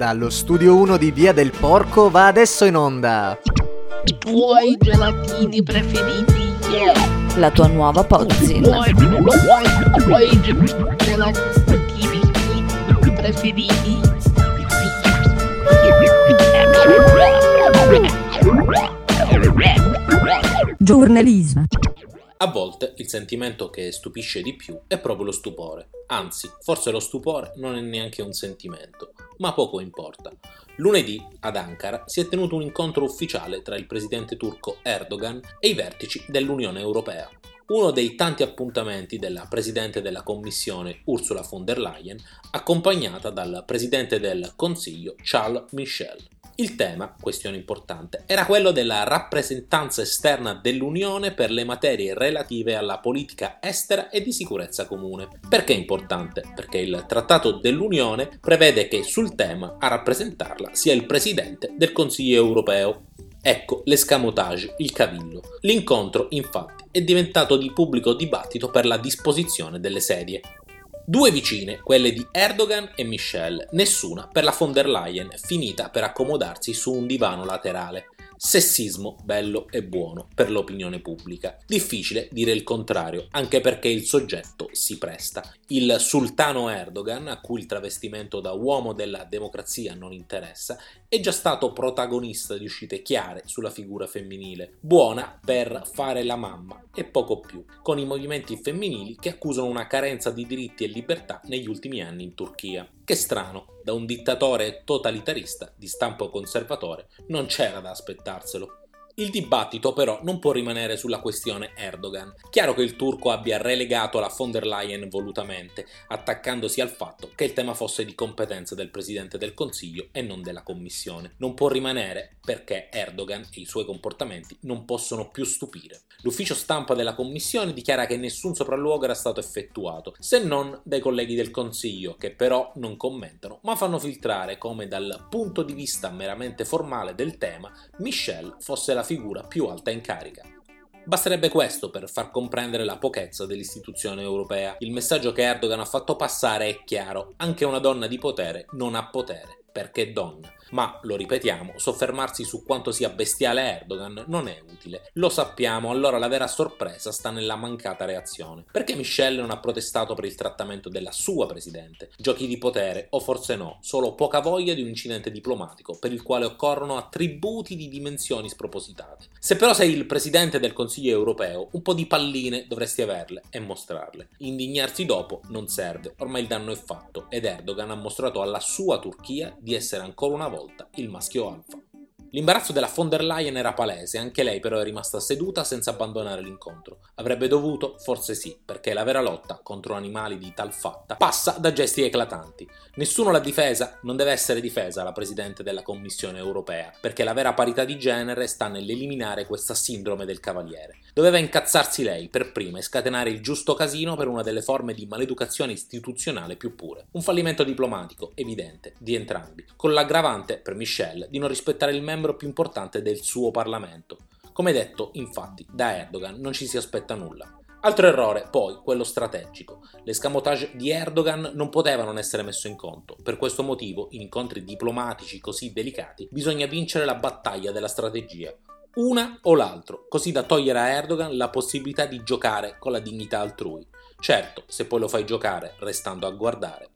Dallo studio 1 di Via del Porco va adesso in onda. I tuoi gelatini preferiti. Yeah. La tua nuova I tuoi, i tuoi gelatini preferiti. Giornalismo. A volte il sentimento che stupisce di più è proprio lo stupore. Anzi, forse lo stupore non è neanche un sentimento, ma poco importa. Lunedì ad Ankara si è tenuto un incontro ufficiale tra il presidente turco Erdogan e i vertici dell'Unione Europea. Uno dei tanti appuntamenti della presidente della Commissione Ursula von der Leyen, accompagnata dal presidente del Consiglio Charles Michel. Il tema, questione importante, era quello della rappresentanza esterna dell'Unione per le materie relative alla politica estera e di sicurezza comune. Perché è importante? Perché il Trattato dell'Unione prevede che sul tema a rappresentarla sia il Presidente del Consiglio europeo. Ecco l'escamotage, il cavillo. L'incontro, infatti, è diventato di pubblico dibattito per la disposizione delle sedie. Due vicine, quelle di Erdogan e Michel, nessuna per la von der Leyen, finita per accomodarsi su un divano laterale. Sessismo bello e buono per l'opinione pubblica. Difficile dire il contrario, anche perché il soggetto si presta. Il sultano Erdogan, a cui il travestimento da uomo della democrazia non interessa, è già stato protagonista di uscite chiare sulla figura femminile, buona per fare la mamma e poco più, con i movimenti femminili che accusano una carenza di diritti e libertà negli ultimi anni in Turchia. Che strano, da un dittatore totalitarista di stampo conservatore non c'era da aspettarselo. Il dibattito però non può rimanere sulla questione Erdogan. Chiaro che il turco abbia relegato la von der Leyen volutamente, attaccandosi al fatto che il tema fosse di competenza del Presidente del Consiglio e non della Commissione. Non può rimanere perché Erdogan e i suoi comportamenti non possono più stupire. L'ufficio stampa della Commissione dichiara che nessun sopralluogo era stato effettuato, se non dai colleghi del Consiglio, che però non commentano, ma fanno filtrare come dal punto di vista meramente formale del tema Michel fosse la figura più alta in carica. Basterebbe questo per far comprendere la pochezza dell'istituzione europea. Il messaggio che Erdogan ha fatto passare è chiaro, anche una donna di potere non ha potere, perché donna. Ma, lo ripetiamo, soffermarsi su quanto sia bestiale Erdogan non è utile. Lo sappiamo, allora la vera sorpresa sta nella mancata reazione. Perché Michel non ha protestato per il trattamento della sua presidente? Giochi di potere, o forse no, solo poca voglia di un incidente diplomatico, per il quale occorrono attributi di dimensioni spropositate. Se però sei il presidente del Consiglio europeo, un po' di palline dovresti averle e mostrarle. Indignarsi dopo non serve, ormai il danno è fatto, ed Erdogan ha mostrato alla sua Turchia di essere ancora una volta il maschio alfa. L'imbarazzo della von der Leyen era palese, anche lei però è rimasta seduta senza abbandonare l'incontro. Avrebbe dovuto? Forse sì, perché la vera lotta contro animali di tal fatta passa da gesti eclatanti. Nessuno l'ha difesa, non deve essere difesa la Presidente della Commissione europea, perché la vera parità di genere sta nell'eliminare questa sindrome del cavaliere. Doveva incazzarsi lei per prima e scatenare il giusto casino per una delle forme di maleducazione istituzionale più pure. Un fallimento diplomatico, evidente, di entrambi, con l'aggravante, per Michel, di non rispettare il membro più importante del suo Parlamento. Come detto, infatti, da Erdogan non ci si aspetta nulla. Altro errore, poi, quello strategico. L'escamotage di Erdogan non poteva non essere messo in conto. Per questo motivo, in incontri diplomatici così delicati, bisogna vincere la battaglia della strategia. Una o l'altro, così da togliere a Erdogan la possibilità di giocare con la dignità altrui. Certo, se poi lo fai giocare restando a guardare,